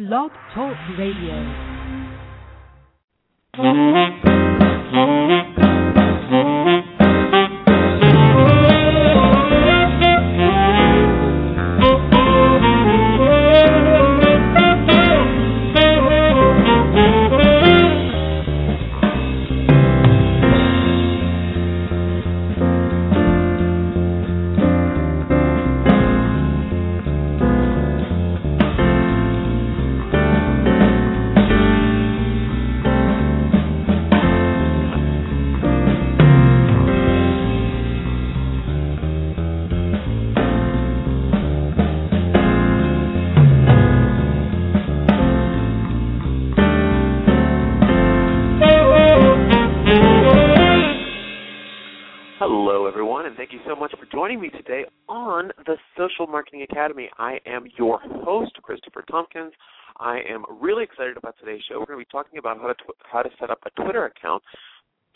Blog Talk Radio. Joining me today on the Social Marketing Academy. I am your host, Christopher Tompkins. I am really excited about today's show. We're going to be talking about how to tw- how to set up a Twitter account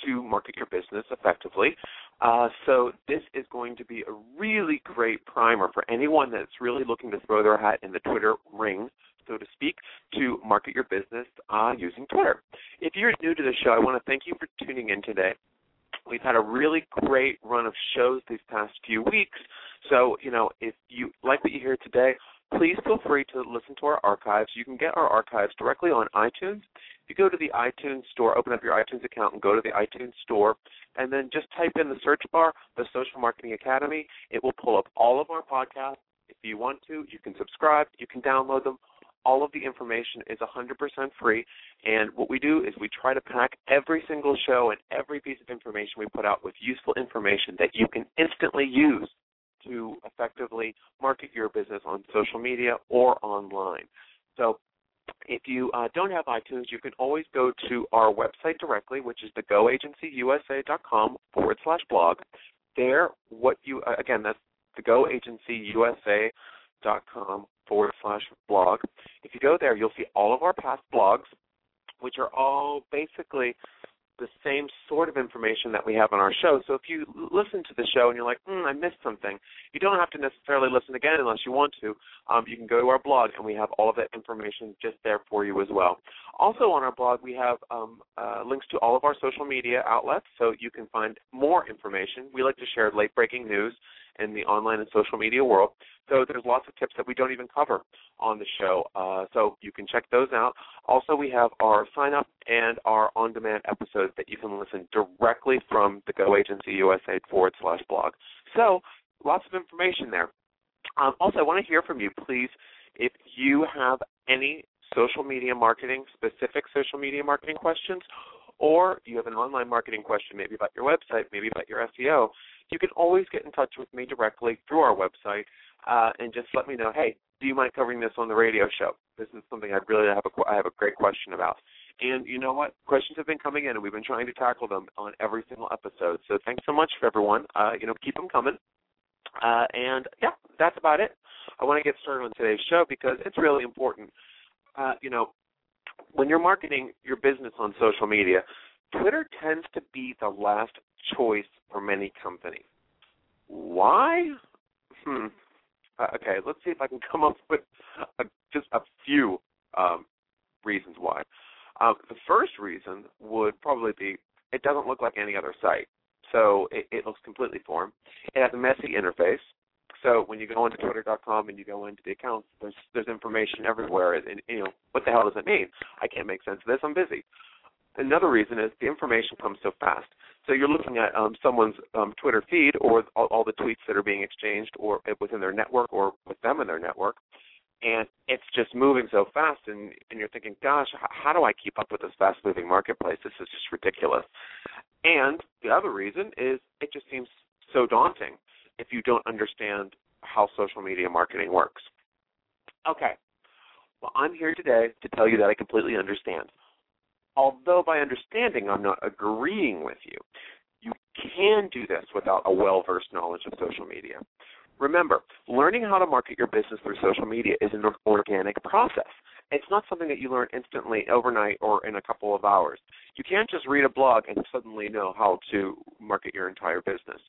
to market your business effectively. Uh, so this is going to be a really great primer for anyone that's really looking to throw their hat in the Twitter ring so to speak, to market your business uh, using Twitter. If you're new to the show, I want to thank you for tuning in today. We've had a really great run of shows these past few weeks. So, you know, if you like what you hear today, please feel free to listen to our archives. You can get our archives directly on iTunes. If you go to the iTunes store, open up your iTunes account and go to the iTunes store, and then just type in the search bar, the Social Marketing Academy. It will pull up all of our podcasts. If you want to, you can subscribe, you can download them. All of the information is 100% free. And what we do is we try to pack every single show and every piece of information we put out with useful information that you can instantly use to effectively market your business on social media or online. So if you uh, don't have iTunes, you can always go to our website directly, which is thegoagencyusa.com forward slash blog. There, what you, uh, again, that's thegoagencyusa.com forward slash blog. If you go there, you'll see all of our past blogs, which are all basically the same sort of information that we have on our show. So if you listen to the show and you're like, hmm, I missed something, you don't have to necessarily listen again unless you want to. Um, you can go to our blog and we have all of that information just there for you as well. Also on our blog, we have um, uh, links to all of our social media outlets so you can find more information. We like to share late breaking news in the online and social media world. So there's lots of tips that we don't even cover on the show. Uh, so you can check those out. Also, we have our sign up and our on demand episodes that you can listen directly from the Go Agency USA forward slash blog. So lots of information there. Um, also, I want to hear from you, please. If you have any social media marketing, specific social media marketing questions, or you have an online marketing question, maybe about your website, maybe about your SEO, you can always get in touch with me directly through our website uh, and just let me know, hey, do you mind covering this on the radio show? This is something I'd really have a, I have a great question about. And you know what? Questions have been coming in, and we've been trying to tackle them on every single episode. So thanks so much for everyone. Uh, you know, keep them coming. Uh, and yeah, that's about it. I want to get started on today's show because it's really important. Uh, you know, when you're marketing your business on social media, Twitter tends to be the last choice for many companies. Why? Hmm. Uh, okay, let's see if I can come up with a, just a few um, reasons why. Uh, the first reason would probably be it doesn't look like any other site. So it, it looks completely foreign. It has a messy interface. So when you go into Twitter.com and you go into the accounts, there's there's information everywhere, and, and you know what the hell does it mean? I can't make sense of this. I'm busy. Another reason is the information comes so fast. So you're looking at um, someone's um, Twitter feed or all, all, the tweets that are being exchanged or within their network or with them in their network, and it's just moving so fast, and, and you're thinking, gosh, how do I keep up with this fast-moving marketplace? This is just ridiculous. And the other reason is it just seems so daunting if you don't understand how social media marketing works. Okay, well, I'm here today to tell you that I completely understand although by understanding I'm not agreeing with you, you can do this without a well versed knowledge of social media. Remember, learning how to market your business through social media is an organic process. It's not something that you learn instantly overnight or in a couple of hours. You can't just read a blog and suddenly know how to market your entire business.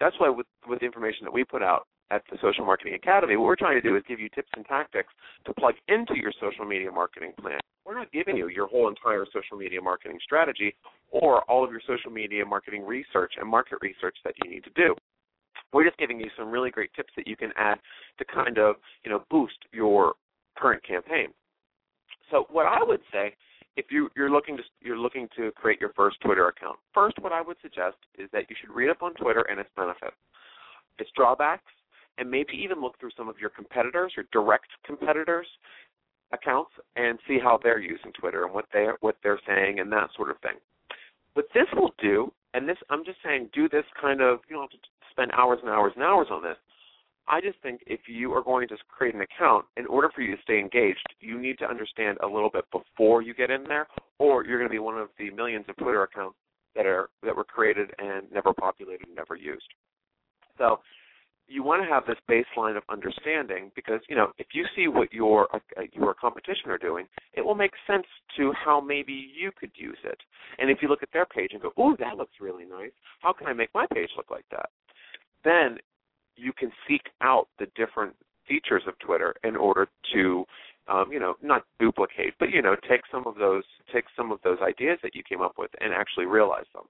That's why with with the information that we put out at the Social Marketing Academy, what we're trying to do is give you tips and tactics to plug into your social media marketing plan. We're not giving you your whole entire social media marketing strategy or all of your social media marketing research and market research that you need to do. We're just giving you some really great tips that you can add to kind of, you know, boost your current campaign. So what I would say if you, you're looking to you're looking to create your first Twitter account, first what I would suggest is that you should read up on Twitter and its benefits, its drawbacks, and maybe even look through some of your competitors, your direct competitors' accounts, and see how they're using Twitter and what they what they're saying and that sort of thing. What this will do, and this I'm just saying, do this kind of you don't have to spend hours and hours and hours on this. I just think if you are going to create an account, in order for you to stay engaged, you need to understand a little bit before you get in there, or you're going to be one of the millions of Twitter accounts that are that were created and never populated and never used. So you want to have this baseline of understanding because you know if you see what your uh, your competition are doing, it will make sense to how maybe you could use it. And if you look at their page and go, "Ooh, that looks really nice. How can I make my page look like that?" Then you can seek out the different features of Twitter in order to um, you know, not duplicate, but you know, take some of those take some of those ideas that you came up with and actually realize them.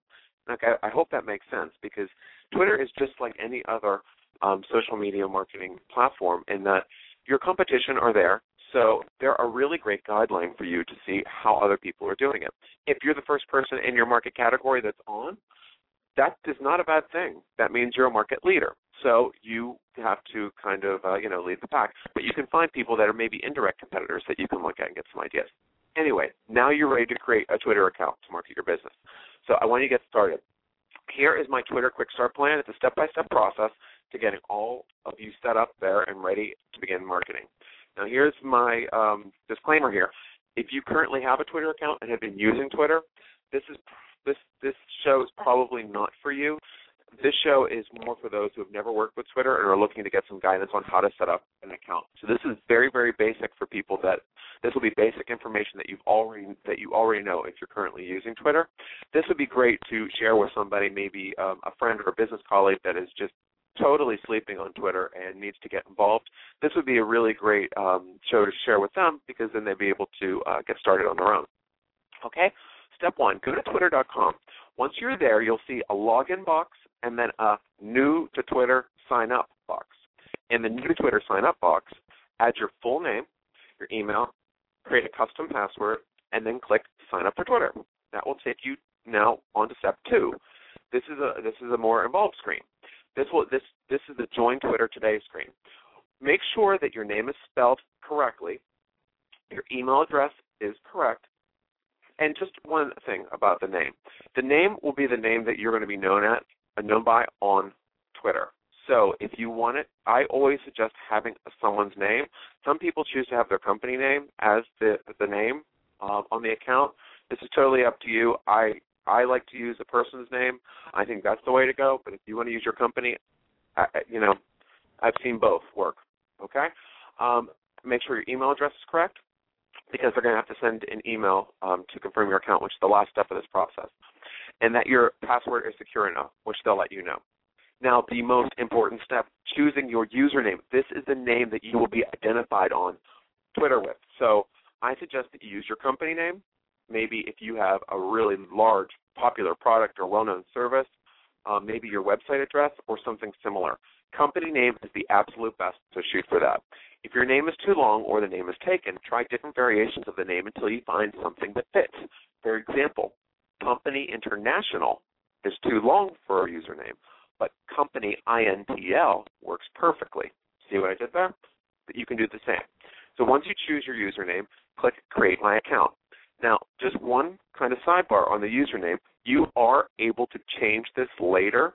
Like I, I hope that makes sense because Twitter is just like any other um, social media marketing platform in that your competition are there, so they're a really great guideline for you to see how other people are doing it. If you're the first person in your market category that's on, that is not a bad thing. That means you're a market leader. So you have to kind of uh, you know lead the pack. But you can find people that are maybe indirect competitors that you can look at and get some ideas. Anyway, now you're ready to create a Twitter account to market your business. So I want you to get started. Here is my Twitter Quick Start plan. It's a step-by-step process to getting all of you set up there and ready to begin marketing. Now here's my um, disclaimer here. If you currently have a Twitter account and have been using Twitter, this is this this show is probably not for you this show is more for those who have never worked with Twitter and are looking to get some guidance on how to set up an account. So this is very, very basic for people that this will be basic information that you've already that you already know if you're currently using Twitter. This would be great to share with somebody, maybe um, a friend or a business colleague that is just totally sleeping on Twitter and needs to get involved. This would be a really great um, show to share with them because then they'd be able to uh, get started on their own. Okay. Step one: go to twitter.com. Once you're there, you'll see a login box and then a new to Twitter sign up box. In the new to Twitter sign up box, add your full name, your email, create a custom password, and then click sign up for Twitter. That will take you now on to step two. This is a this is a more involved screen. This will this this is the join Twitter today screen. Make sure that your name is spelled correctly, your email address is correct, and just one thing about the name. The name will be the name that you're going to be known at known by on Twitter. So if you want it, I always suggest having someone's name. Some people choose to have their company name as the the name uh, on the account. This is totally up to you. I I like to use a person's name. I think that's the way to go. But if you want to use your company, I, you know, I've seen both work. Okay. Um, make sure your email address is correct because they're going to have to send an email um, to confirm your account, which is the last step of this process and that your password is secure enough, which they'll let you know. Now, the most important step, choosing your username. This is the name that you will be identified on Twitter with. So I suggest that you use your company name. Maybe if you have a really large, popular product or well-known service, um, maybe your website address or something similar. Company name is the absolute best, so shoot for that. If your name is too long or the name is taken, try different variations of the name until you find something that fits. For example, Company International is too long for a username, but Company INTL works perfectly. See what I did there? But you can do the same. So once you choose your username, click Create My Account. Now, just one kind of sidebar on the username. You are able to change this later.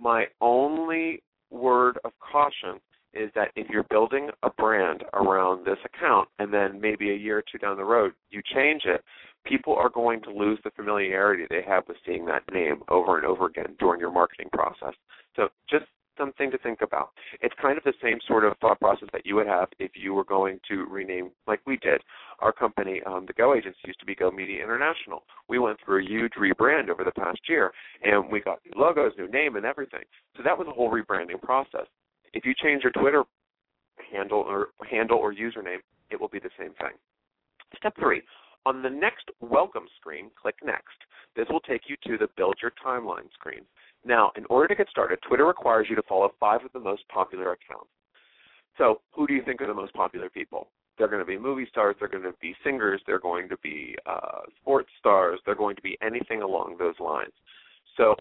My only word of caution is that if you're building a brand around this account and then maybe a year or two down the road you change it, people are going to lose the familiarity they have with seeing that name over and over again during your marketing process. So just something to think about. It's kind of the same sort of thought process that you would have if you were going to rename, like we did. Our company, um, the Go Agency, used to be Go Media International. We went through a huge rebrand over the past year, and we got new logos, new name, and everything. So that was a whole rebranding process. If you change your Twitter handle or handle or username, it will be the same thing. Step three. On the next welcome screen, click Next. This will take you to the Build Your Timeline screen. Now, in order to get started, Twitter requires you to follow five of the most popular accounts. So, who do you think are the most popular people? They're going to be movie stars, they're going to be singers, they're going to be uh, sports stars, they're going to be anything along those lines. So,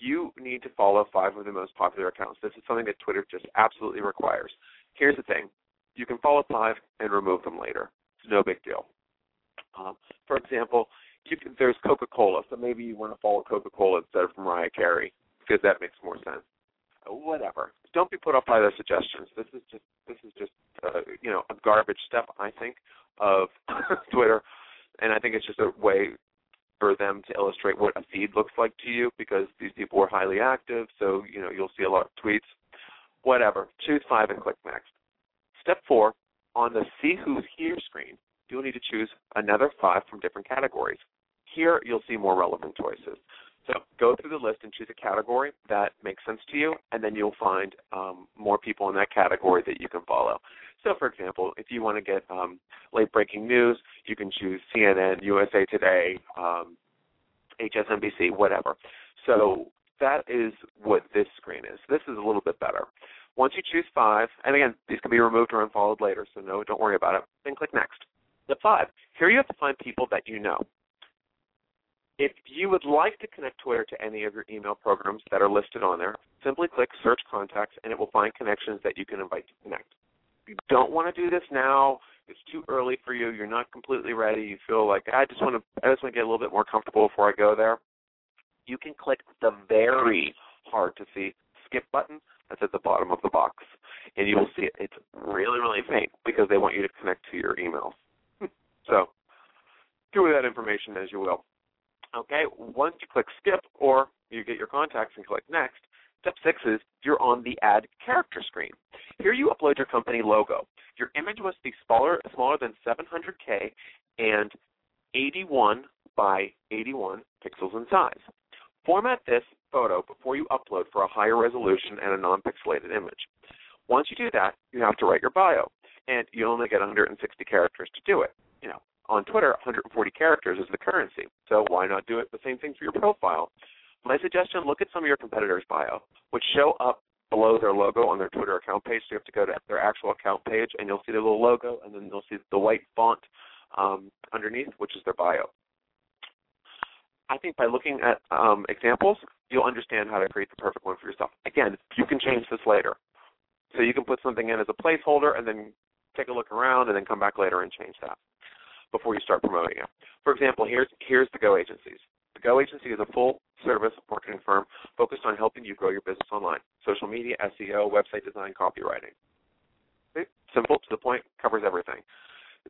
you need to follow five of the most popular accounts. This is something that Twitter just absolutely requires. Here's the thing you can follow five and remove them later. It's no big deal. Um, for example, you can, there's Coca-Cola, so maybe you want to follow Coca-Cola instead of Mariah Carey because that makes more sense. Uh, whatever. Don't be put off by their suggestions. This is just this is just uh, you know a garbage step I think of Twitter, and I think it's just a way for them to illustrate what a feed looks like to you because these people are highly active, so you know you'll see a lot of tweets. Whatever. Choose five and click next. Step four on the See Who's Here screen, you'll need to choose another five from different categories. Here, you'll see more relevant choices. So go through the list and choose a category that makes sense to you, and then you'll find um, more people in that category that you can follow. So, for example, if you want to get um, late breaking news, you can choose CNN, USA Today, um, MSNBC, whatever. So that is what this screen is. This is a little bit better. Once you choose five, and again, these can be removed or unfollowed later, so no, don't worry about it. Then click next. Step five. Here you have to find people that you know. If you would like to connect Twitter to any of your email programs that are listed on there, simply click Search Contacts and it will find connections that you can invite to connect. You don't want to do this now, it's too early for you, you're not completely ready, you feel like I just want to I just want to get a little bit more comfortable before I go there, you can click the very hard to see skip button that's at the bottom of the box. And you will see it. It's really, really faint because they want you to connect to your emails. so do with that information as you will. Okay, once you click skip or you get your contacts and click next, step six is you're on the add character screen. Here you upload your company logo. Your image must be smaller, smaller than 700K and 81 by 81 pixels in size. Format this photo before you upload for a higher resolution and a non-pixelated image. Once you do that, you have to write your bio, and you only get 160 characters to do it. You know, on Twitter, 140 characters is the currency. So why not do it the same thing for your profile? My suggestion: look at some of your competitors' bio, which show up below their logo on their Twitter account page. So you have to go to their actual account page, and you'll see their little logo, and then you'll see the white font um, underneath, which is their bio. I think by looking at um, examples, you'll understand how to create the perfect one for yourself. Again, you can change this later. So you can put something in as a placeholder and then take a look around and then come back later and change that before you start promoting it. For example, here's here's the Go agencies. The Go agency is a full service marketing firm focused on helping you grow your business online. Social media, SEO, website design, copywriting. Okay? Simple, to the point, covers everything.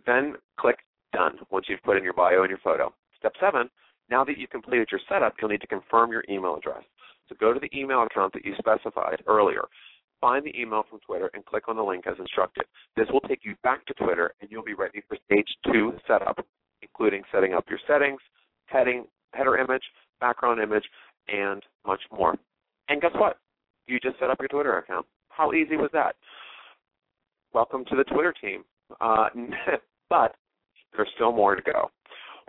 Then click done once you've put in your bio and your photo. Step seven, now that you've completed your setup, you'll need to confirm your email address. So go to the email account that you specified earlier. Find the email from Twitter and click on the link as instructed. This will take you back to Twitter and you'll be ready for stage two setup, including setting up your settings, heading, background image, and much more. And guess what? You just set up your Twitter account. How easy was that? Welcome to the Twitter team. Uh, but there's still more to go.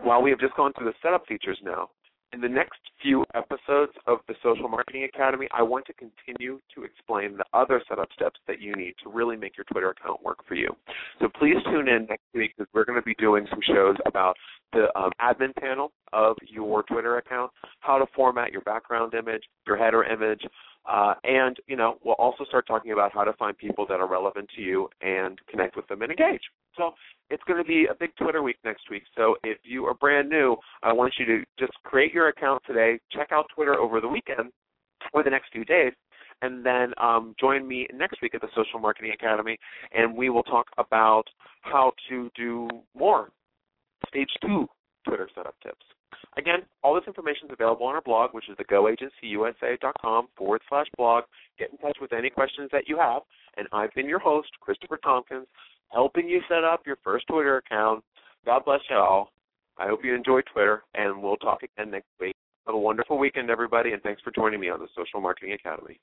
While we have just gone through the setup features now, in the next few episodes of the Social Marketing Academy, I want to continue to explain the other setup steps that you need to really make your Twitter account work for you. So please tune in next week because we're going to be doing some shows about the um, admin panel of your Twitter account, how to format your background image, your header image, uh, and you know we'll also start talking about how to find people that are relevant to you and connect with them and engage. So it's going to be a big Twitter week next week. So if you are brand new, I want you to just create your account today, check out Twitter over the weekend or the next few days, and then um, join me next week at the Social Marketing Academy, and we will talk about how to do more stage two Twitter setup tips. Again, all this information is available on our blog, which is thegoagencyusa.com forward slash blog. Get in touch with any questions that you have. And I've been your host, Christopher Tompkins helping you set up your first Twitter account. God bless you all. I hope you enjoy Twitter, and we'll talk again next week. Have a wonderful weekend, everybody, and thanks for joining me on the Social Marketing Academy.